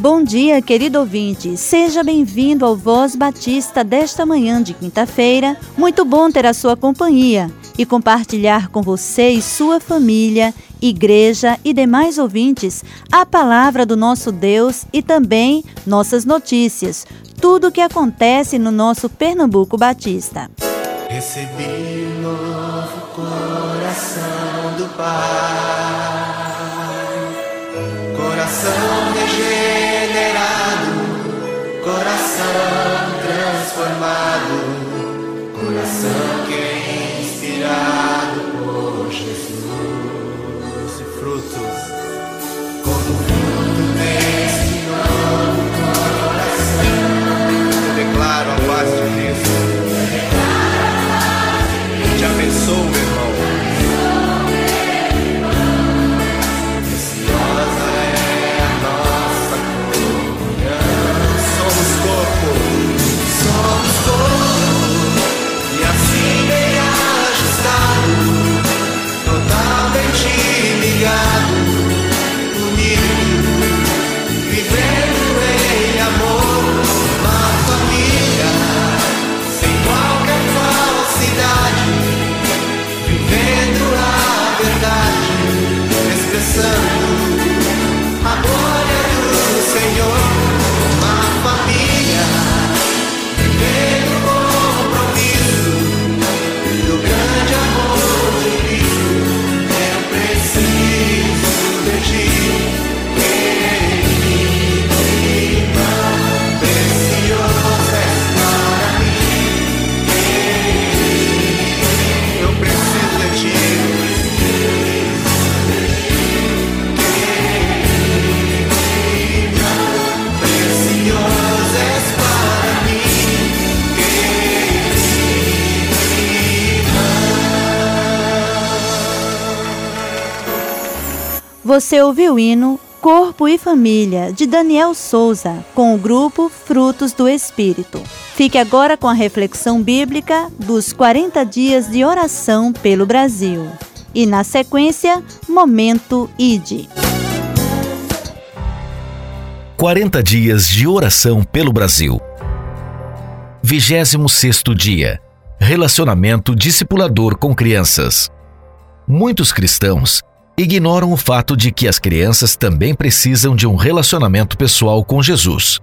Bom dia, querido ouvinte. Seja bem-vindo ao Voz Batista desta manhã de quinta-feira. Muito bom ter a sua companhia e compartilhar com você e sua família, igreja e demais ouvintes a palavra do nosso Deus e também nossas notícias, tudo o que acontece no nosso Pernambuco Batista. Recebi novo coração do Pai, coração regenerado, coração transformado, coração que é inspirado por Jesus. Frutos Você ouviu o hino Corpo e Família, de Daniel Souza, com o grupo Frutos do Espírito. Fique agora com a reflexão bíblica dos 40 dias de oração pelo Brasil. E na sequência, Momento ID. 40 dias de oração pelo Brasil. 26 dia. Relacionamento discipulador com crianças. Muitos cristãos ignoram o fato de que as crianças também precisam de um relacionamento pessoal com Jesus.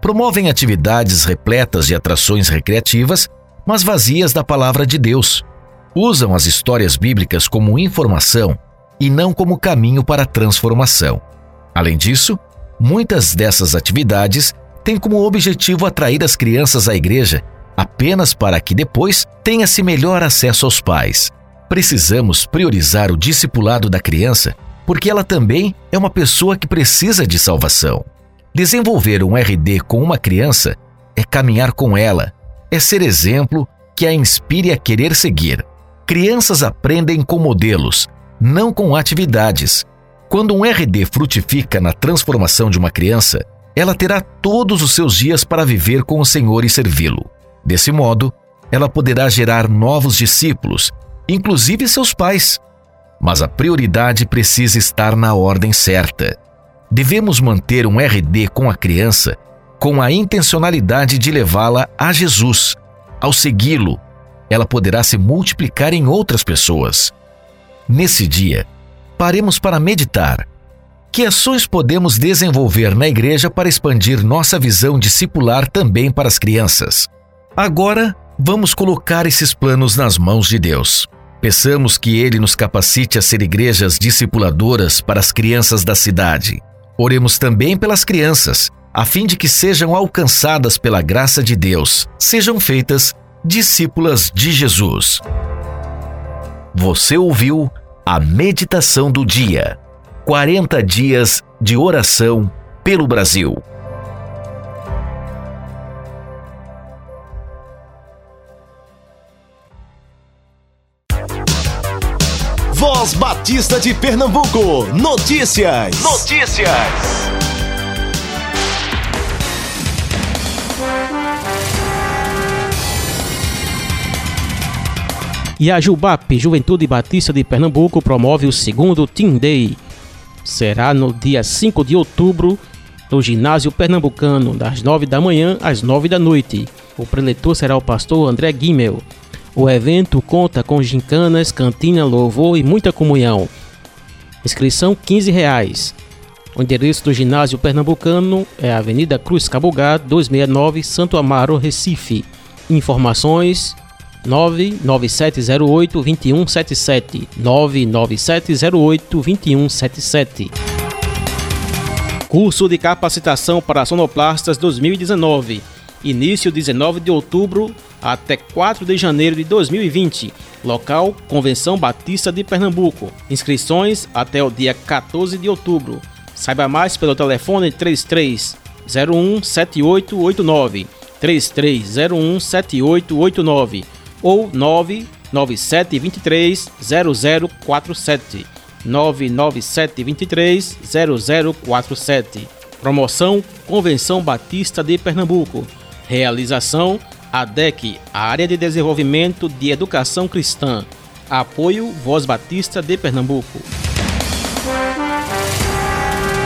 Promovem atividades repletas de atrações recreativas, mas vazias da palavra de Deus. Usam as histórias bíblicas como informação e não como caminho para a transformação. Além disso, muitas dessas atividades têm como objetivo atrair as crianças à igreja apenas para que depois tenha-se melhor acesso aos pais. Precisamos priorizar o discipulado da criança porque ela também é uma pessoa que precisa de salvação. Desenvolver um RD com uma criança é caminhar com ela, é ser exemplo que a inspire a querer seguir. Crianças aprendem com modelos, não com atividades. Quando um RD frutifica na transformação de uma criança, ela terá todos os seus dias para viver com o Senhor e servi-lo. Desse modo, ela poderá gerar novos discípulos, inclusive seus pais. Mas a prioridade precisa estar na ordem certa. Devemos manter um RD com a criança com a intencionalidade de levá-la a Jesus. Ao segui-lo, ela poderá se multiplicar em outras pessoas. Nesse dia, paremos para meditar. Que ações podemos desenvolver na igreja para expandir nossa visão discipular também para as crianças? Agora, vamos colocar esses planos nas mãos de Deus. Peçamos que Ele nos capacite a ser igrejas discipuladoras para as crianças da cidade. Oremos também pelas crianças, a fim de que sejam alcançadas pela graça de Deus, sejam feitas discípulas de Jesus. Você ouviu a meditação do dia. 40 dias de oração pelo Brasil. Voz Batista de Pernambuco. Notícias. Notícias. E a Jubap, Juventude Batista de Pernambuco, promove o segundo Team Day. Será no dia 5 de outubro, no ginásio pernambucano, das 9 da manhã às 9 da noite. O preletor será o pastor André Guimel. O evento conta com gincanas, cantina, louvor e muita comunhão. Inscrição 15 reais. O endereço do ginásio pernambucano é Avenida Cruz Cabugá, 269, Santo Amaro, Recife. Informações 99708 2177 99708 2177 Curso de capacitação para sonoplastas 2019 Início 19 de outubro até 4 de janeiro de 2020 Local Convenção Batista de Pernambuco. Inscrições até o dia 14 de outubro. Saiba mais pelo telefone 3301 7889 3301 7889 ou 99723 0047 99723 0047 Promoção Convenção Batista de Pernambuco Realização ADEC, Área de Desenvolvimento de Educação Cristã. Apoio Voz Batista de Pernambuco.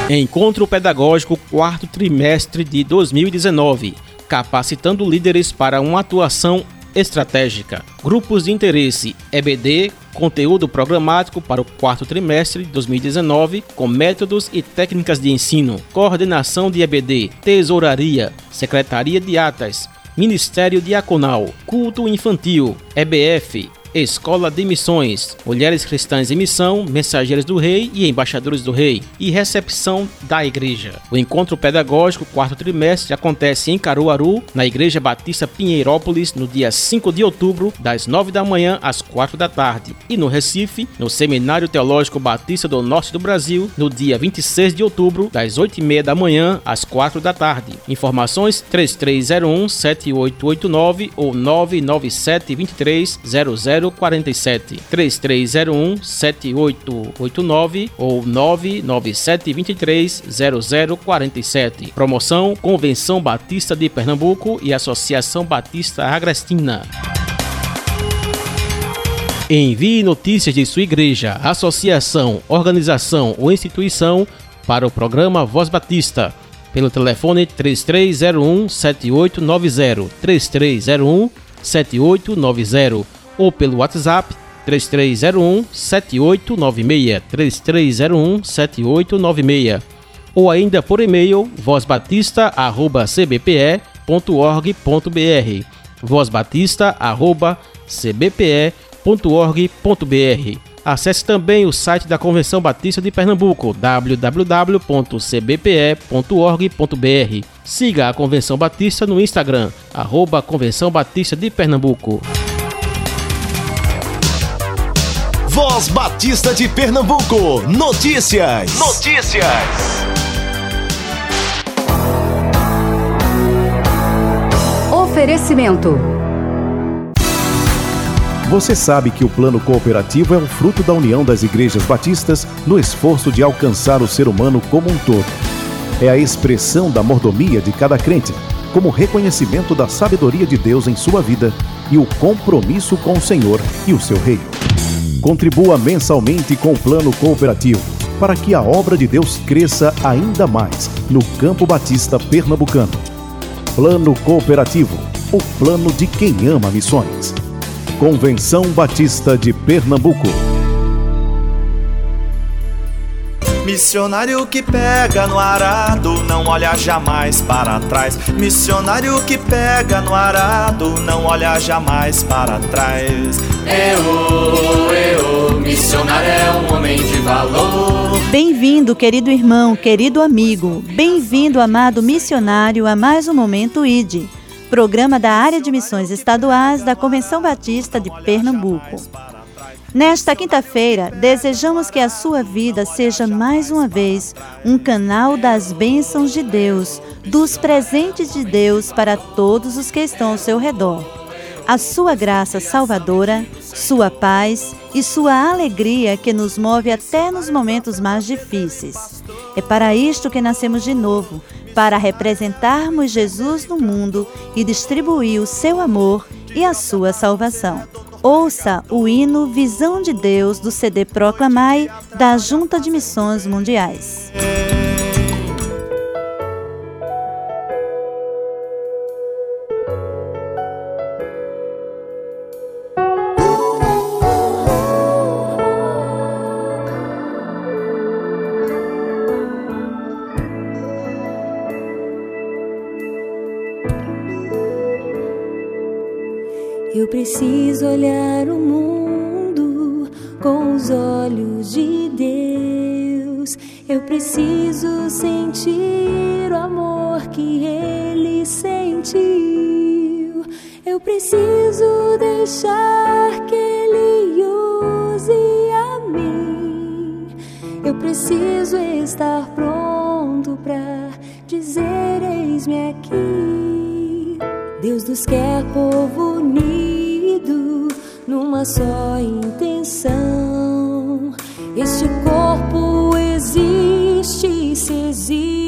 Encontro Pedagógico quarto trimestre de 2019 capacitando líderes para uma atuação estratégica. Grupos de interesse. EBD, conteúdo programático para o quarto trimestre de 2019, com métodos e técnicas de ensino, coordenação de EBD, tesouraria, secretaria de atas, Ministério Diaconal, culto infantil, EBF, Escola de Missões, Mulheres Cristãs em Missão, Mensageiros do Rei e Embaixadores do Rei, e Recepção da Igreja. O encontro pedagógico quarto trimestre acontece em Caruaru, na Igreja Batista Pinheirópolis, no dia 5 de outubro, das 9 da manhã às 4 da tarde, e no Recife, no Seminário Teológico Batista do Norte do Brasil, no dia 26 de outubro, das 8 e meia da manhã às 4 da tarde. Informações 3301 7889 ou 997 23 00 047 3301 7889 ou 997 23 0047. Promoção Convenção Batista de Pernambuco e Associação Batista Agrestina. Envie notícias de sua igreja, associação, organização ou instituição para o programa Voz Batista pelo telefone 3301 7890 3301 7890 ou pelo WhatsApp 3301 7896 3301 7896 ou ainda por e-mail vozbatista@cbpe.org.br vozbatista@cbpe.org.br Acesse também o site da Convenção Batista de Pernambuco, www.cbpe.org.br. Siga a Convenção Batista no Instagram, arroba Convenção Batista de Pernambuco. Voz Batista de Pernambuco. Notícias. Notícias. Oferecimento. Você sabe que o plano cooperativo é um fruto da união das igrejas batistas no esforço de alcançar o ser humano como um todo. É a expressão da mordomia de cada crente, como reconhecimento da sabedoria de Deus em sua vida e o compromisso com o Senhor e o seu reino. Contribua mensalmente com o plano cooperativo para que a obra de Deus cresça ainda mais no Campo Batista Pernambucano. Plano Cooperativo, o plano de quem ama missões. Convenção Batista de Pernambuco. Missionário que pega no arado, não olha jamais para trás. Missionário que pega no arado, não olha jamais para trás. Eu, eu, missionário é um homem de valor. Bem-vindo, querido irmão, querido amigo. Bem-vindo, amado missionário, a mais um Momento ID, programa da área de missões estaduais da Convenção Batista de Pernambuco. Nesta quinta-feira, desejamos que a sua vida seja mais uma vez um canal das bênçãos de Deus, dos presentes de Deus para todos os que estão ao seu redor. A sua graça salvadora, sua paz e sua alegria que nos move até nos momentos mais difíceis. É para isto que nascemos de novo, para representarmos Jesus no mundo e distribuir o seu amor e a sua salvação. Ouça o hino Visão de Deus do CD Proclamai da Junta de Missões Mundiais. Eu preciso estar pronto para dizer: Eis-me aqui. Deus nos quer povo unido numa só intenção. Este corpo existe, se existe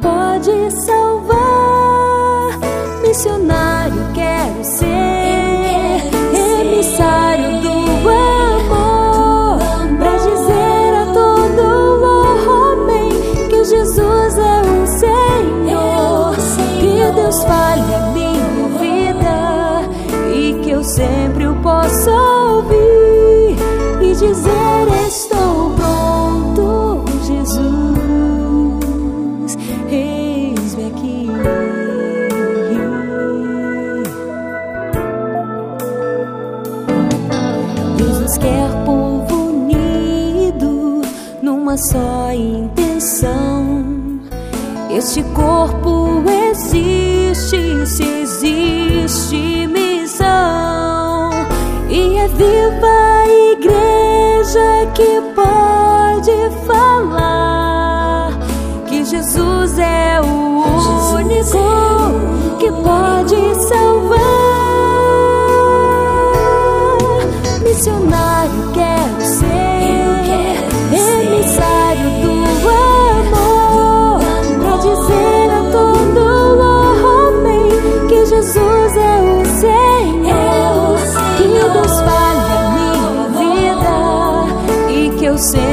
pode salvar. Missionário quero ser, emissário do amor, pra dizer a todo homem que Jesus é o Senhor. Que Deus fale a minha vida e que eu sempre o possa ouvir e dizer: Estou numa só intenção. Este corpo existe, se existe missão, e é viva vida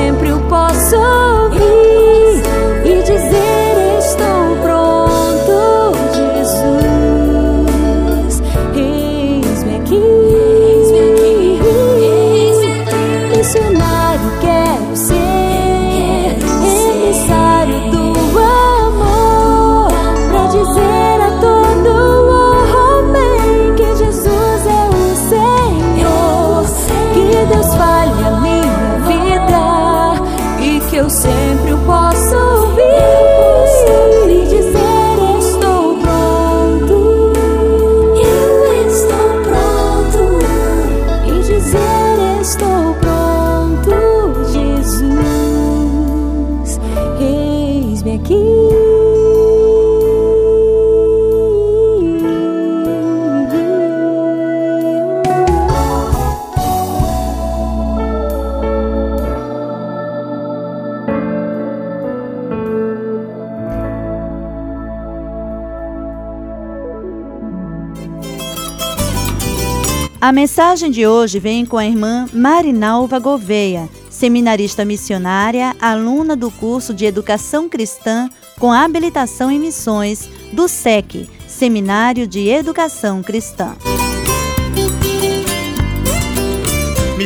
A mensagem de hoje vem com a irmã Marinalva Gouveia, seminarista missionária, aluna do curso de Educação Cristã com habilitação em missões do SEC, Seminário de Educação Cristã.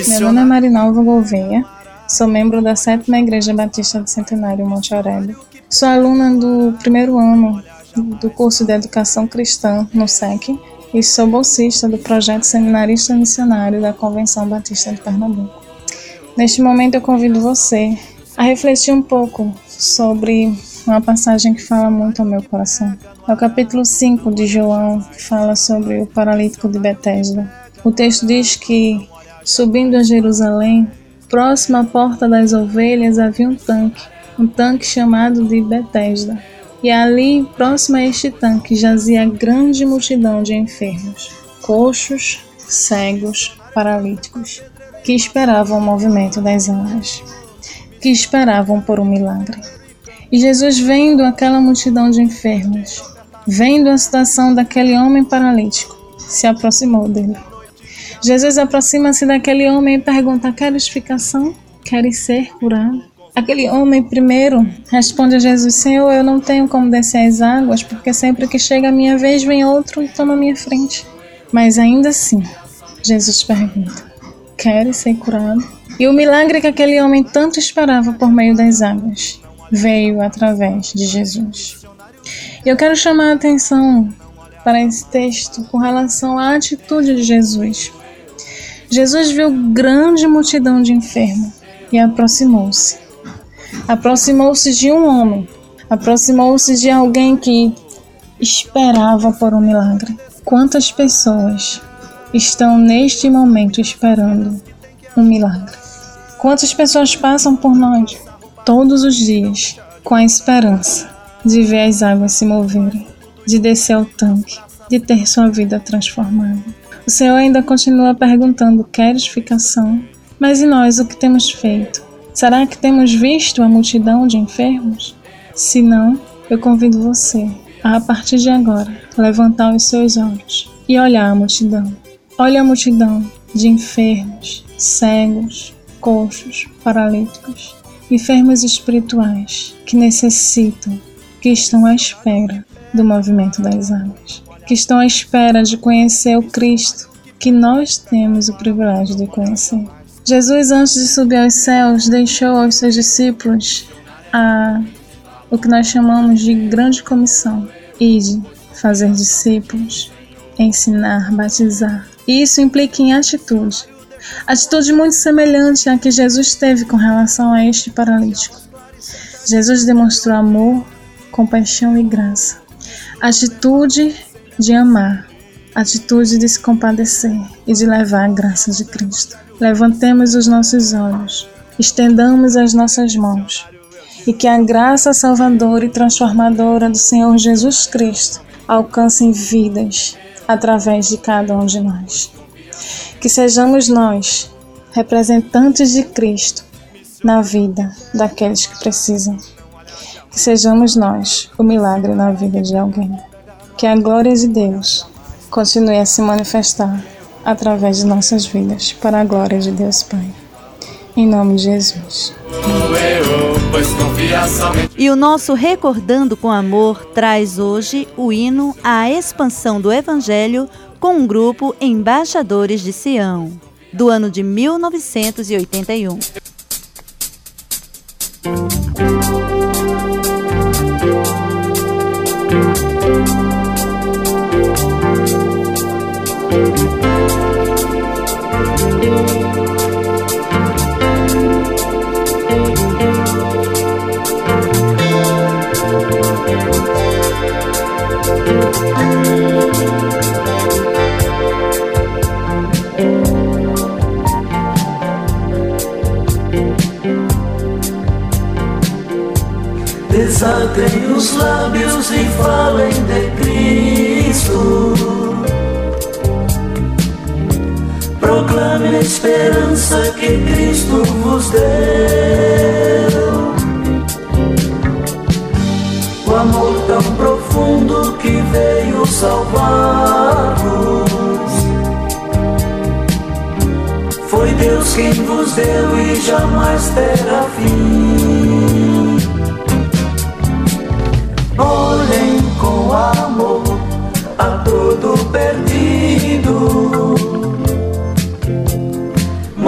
Meu nome é Marinalva Gouveia, sou membro da Sétima Igreja Batista do Centenário Monte Aurélio. Sou aluna do primeiro ano do curso de Educação Cristã no SEC e sou bolsista do projeto Seminarista Missionário da Convenção Batista de Pernambuco. Neste momento eu convido você a refletir um pouco sobre uma passagem que fala muito ao meu coração. É o capítulo 5 de João, que fala sobre o paralítico de Betesda. O texto diz que, subindo a Jerusalém, próximo à porta das ovelhas havia um tanque, um tanque chamado de Betesda. E ali, próximo a este tanque, jazia grande multidão de enfermos, coxos, cegos, paralíticos, que esperavam o movimento das águas, que esperavam por um milagre. E Jesus, vendo aquela multidão de enfermos, vendo a situação daquele homem paralítico, se aproximou dele. Jesus aproxima-se daquele homem e pergunta: Queres explicação? Queres ser curado? Aquele homem primeiro responde a Jesus: Senhor, eu não tenho como descer as águas, porque sempre que chega a minha vez vem outro e toma a minha frente. Mas ainda assim, Jesus pergunta: Queres ser curado? E o milagre que aquele homem tanto esperava por meio das águas veio através de Jesus. Eu quero chamar a atenção para esse texto com relação à atitude de Jesus. Jesus viu grande multidão de enfermos e aproximou-se. Aproximou-se de um homem, aproximou-se de alguém que esperava por um milagre. Quantas pessoas estão neste momento esperando um milagre? Quantas pessoas passam por nós todos os dias com a esperança de ver as águas se moverem, de descer ao tanque, de ter sua vida transformada. O Senhor ainda continua perguntando: queres ficação? Mas e nós o que temos feito? Será que temos visto a multidão de enfermos? Se não, eu convido você a, partir de agora, levantar os seus olhos e olhar a multidão. Olhe a multidão de enfermos, cegos, coxos, paralíticos enfermos espirituais que necessitam, que estão à espera do movimento das águas, que estão à espera de conhecer o Cristo que nós temos o privilégio de conhecer. Jesus, antes de subir aos céus, deixou aos seus discípulos a o que nós chamamos de grande comissão, de fazer discípulos, ensinar, batizar. E isso implica em atitude, Atitude muito semelhante à que Jesus teve com relação a este paralítico. Jesus demonstrou amor, compaixão e graça. Atitude de amar, atitude de se compadecer e de levar a graça de Cristo. Levantemos os nossos olhos, estendamos as nossas mãos e que a graça salvadora e transformadora do Senhor Jesus Cristo alcance vidas através de cada um de nós. Que sejamos nós, representantes de Cristo, na vida daqueles que precisam. Que sejamos nós o milagre na vida de alguém. Que a glória de Deus continue a se manifestar através de nossas vidas, para a glória de Deus Pai. Em nome de Jesus. E o nosso Recordando com Amor traz hoje o hino à expansão do Evangelho com um grupo Embaixadores de Sião, do ano de 1981. Desatem os lábios e falem de Cristo. Proclame a esperança que Cristo vos deu. O amor tão profundo que veio salvar-vos. Foi Deus quem vos deu e jamais terá fim. Olhem com amor a todo perdido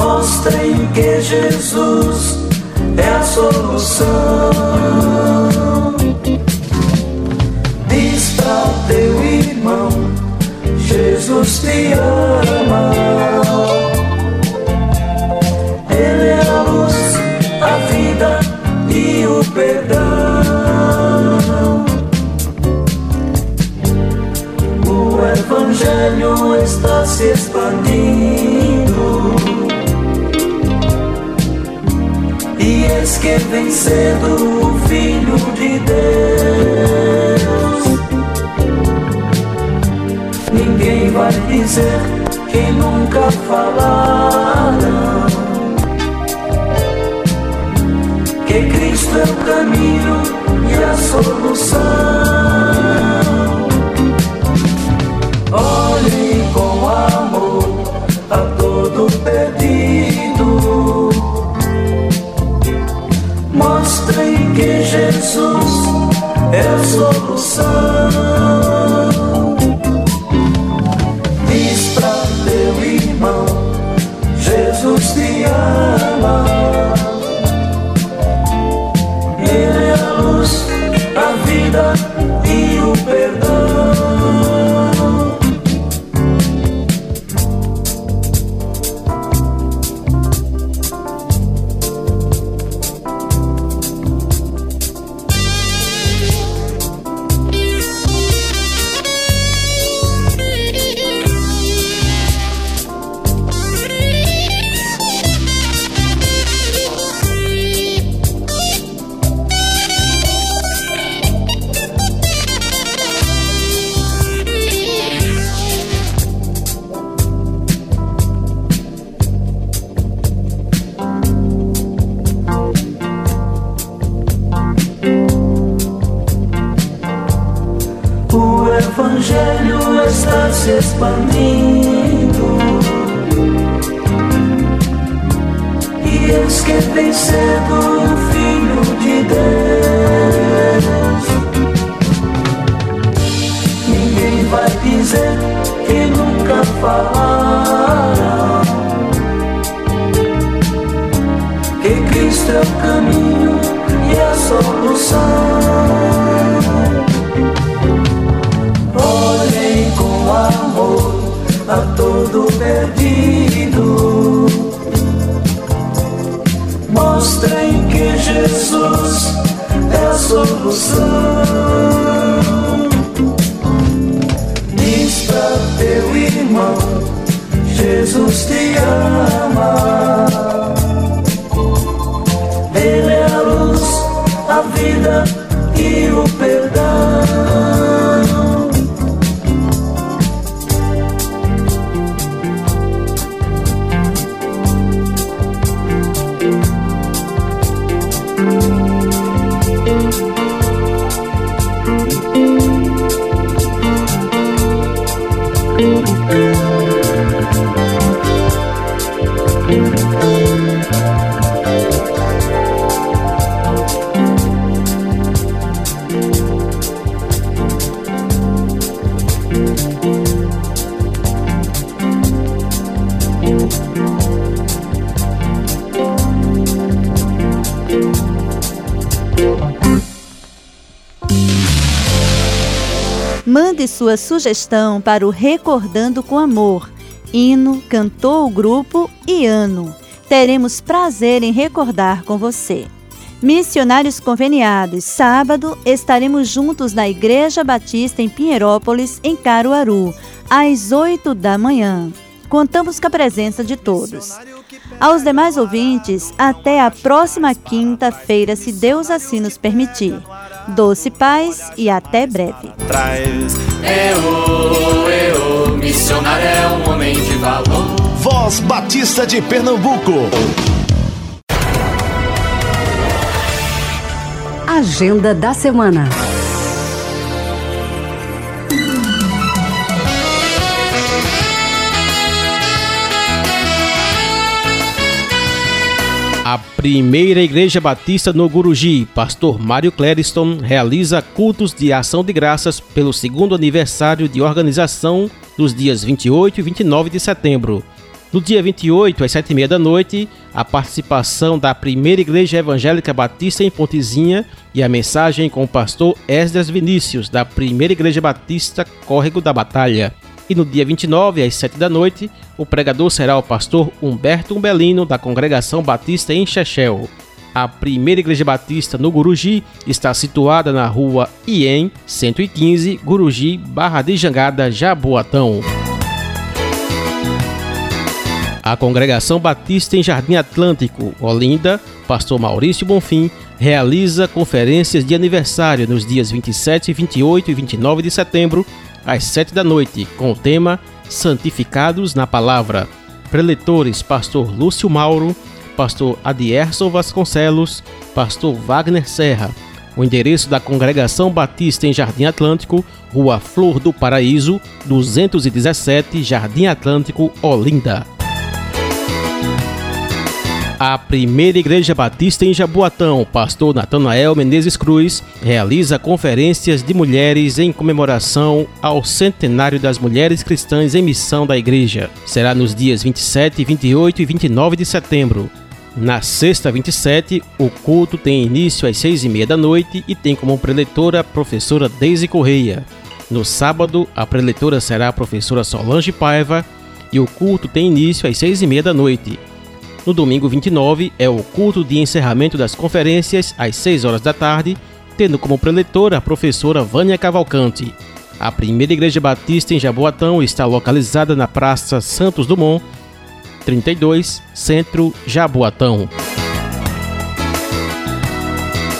mostrem que Jesus é a solução. Diz para teu irmão, Jesus te ama. Ele é a luz, a vida e o perdão. O Evangelho está se expandindo. Eis que vencendo o Filho de Deus. Ninguém vai dizer que nunca falaram que Cristo é o caminho e a solução. solução. Diz teu irmão, Jesus te ama. Mande sua sugestão para o Recordando com Amor. Hino, cantou o grupo e ano. Teremos prazer em recordar com você. Missionários Conveniados, sábado estaremos juntos na Igreja Batista em Pinheirópolis, em Caruaru, às 8 da manhã. Contamos com a presença de todos. Aos demais ouvintes, até a próxima quinta-feira, se Deus assim nos permitir. Doce paz e até breve. Traz. Eu, eu, missionário é um homem de valor. Voz Batista de Pernambuco. Agenda da semana. Primeira Igreja Batista no Guruji, pastor Mário Clériston, realiza cultos de ação de graças pelo segundo aniversário de organização dos dias 28 e 29 de setembro. No dia 28, às 7h30 da noite, a participação da primeira Igreja Evangélica Batista em Pontezinha e a mensagem com o pastor Esdras Vinícius, da primeira Igreja Batista Córrego da Batalha. E no dia 29, às 7 da noite, o pregador será o pastor Humberto Umbelino, da Congregação Batista em Chechel. A primeira igreja batista no Guruji está situada na rua IEM 115, Guruji, Barra de Jangada, Jaboatão. A Congregação Batista em Jardim Atlântico, Olinda, Pastor Maurício Bonfim, realiza conferências de aniversário nos dias 27, 28 e 29 de setembro, às 7 da noite, com o tema Santificados na Palavra. Preletores Pastor Lúcio Mauro, Pastor Adierson Vasconcelos, Pastor Wagner Serra. O endereço da Congregação Batista em Jardim Atlântico, Rua Flor do Paraíso, 217, Jardim Atlântico, Olinda. A primeira Igreja Batista em Jaboatão, pastor Natanael Menezes Cruz, realiza conferências de mulheres em comemoração ao centenário das mulheres cristãs em missão da igreja. Será nos dias 27, 28 e 29 de setembro. Na sexta 27, o culto tem início às seis e meia da noite e tem como preletora a professora Deise Correia. No sábado, a preletora será a professora Solange Paiva e o culto tem início às seis e meia da noite. No domingo 29 é o culto de encerramento das conferências às 6 horas da tarde, tendo como preletora a professora Vânia Cavalcante. A primeira igreja batista em Jaboatão está localizada na Praça Santos Dumont, 32, Centro Jaboatão.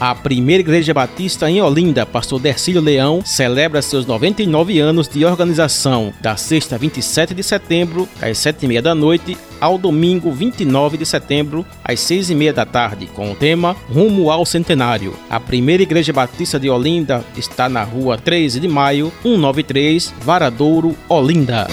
A primeira igreja batista em Olinda, pastor Dercílio Leão, celebra seus 99 anos de organização, da sexta 27 de setembro, às 7h30 da noite, ao domingo 29 de setembro, às 6h30 da tarde, com o tema Rumo ao Centenário. A primeira igreja batista de Olinda está na rua 13 de maio, 193, Varadouro, Olinda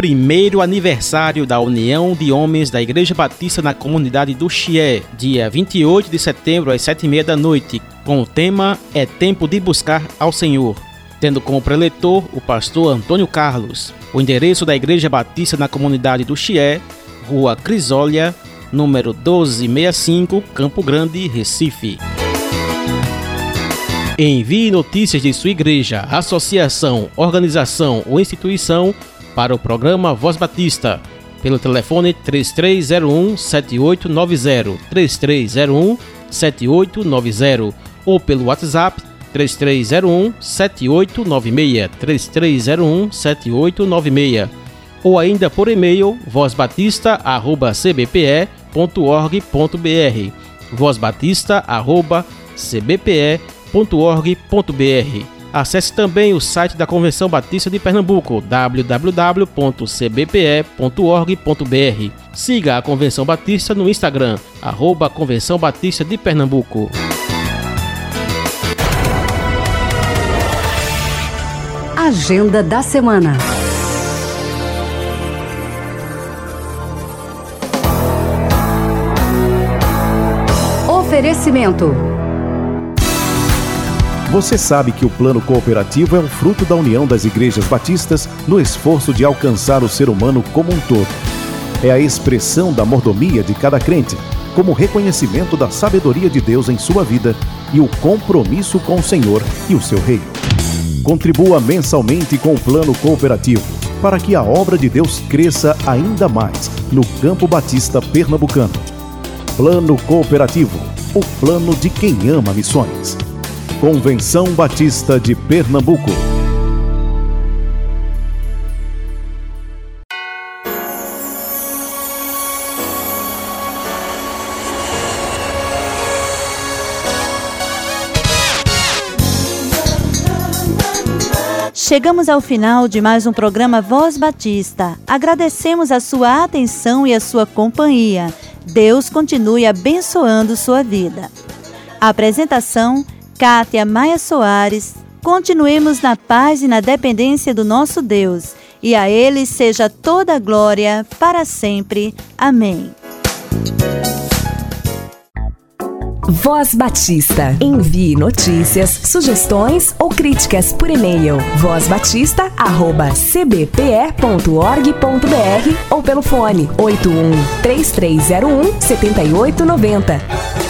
primeiro aniversário da União de Homens da Igreja Batista na comunidade do Chié, dia 28 de setembro às 7h30 da noite, com o tema É Tempo de Buscar ao Senhor, tendo como preletor o pastor Antônio Carlos. O endereço da Igreja Batista na comunidade do Chié, Rua Crisólia, número 1265, Campo Grande, Recife. Envie notícias de sua igreja, associação, organização ou instituição para o programa Voz Batista pelo telefone 3301 7890 3301 7890 ou pelo WhatsApp 3301 7896 3301 7896 ou ainda por e-mail vozbatista@cbpe.org.br vozbatista@cbpe.org.br Acesse também o site da Convenção Batista de Pernambuco, www.cbpe.org.br. Siga a Convenção Batista no Instagram, arroba Convenção Batista de Pernambuco. Agenda da Semana. Oferecimento você sabe que o plano cooperativo é um fruto da união das igrejas batistas no esforço de alcançar o ser humano como um todo. É a expressão da mordomia de cada crente, como reconhecimento da sabedoria de Deus em sua vida e o compromisso com o Senhor e o seu reino. Contribua mensalmente com o plano cooperativo para que a obra de Deus cresça ainda mais no campo batista pernambucano. Plano Cooperativo, o plano de quem ama missões. Convenção Batista de Pernambuco. Chegamos ao final de mais um programa Voz Batista. Agradecemos a sua atenção e a sua companhia. Deus continue abençoando sua vida. Apresentação Kátia Maia Soares, continuemos na paz e na dependência do nosso Deus, e a Ele seja toda glória para sempre. Amém. Voz Batista. Envie notícias, sugestões ou críticas por e-mail. vozbatista@cbpe.org.br ou pelo fone 81 3301 7890.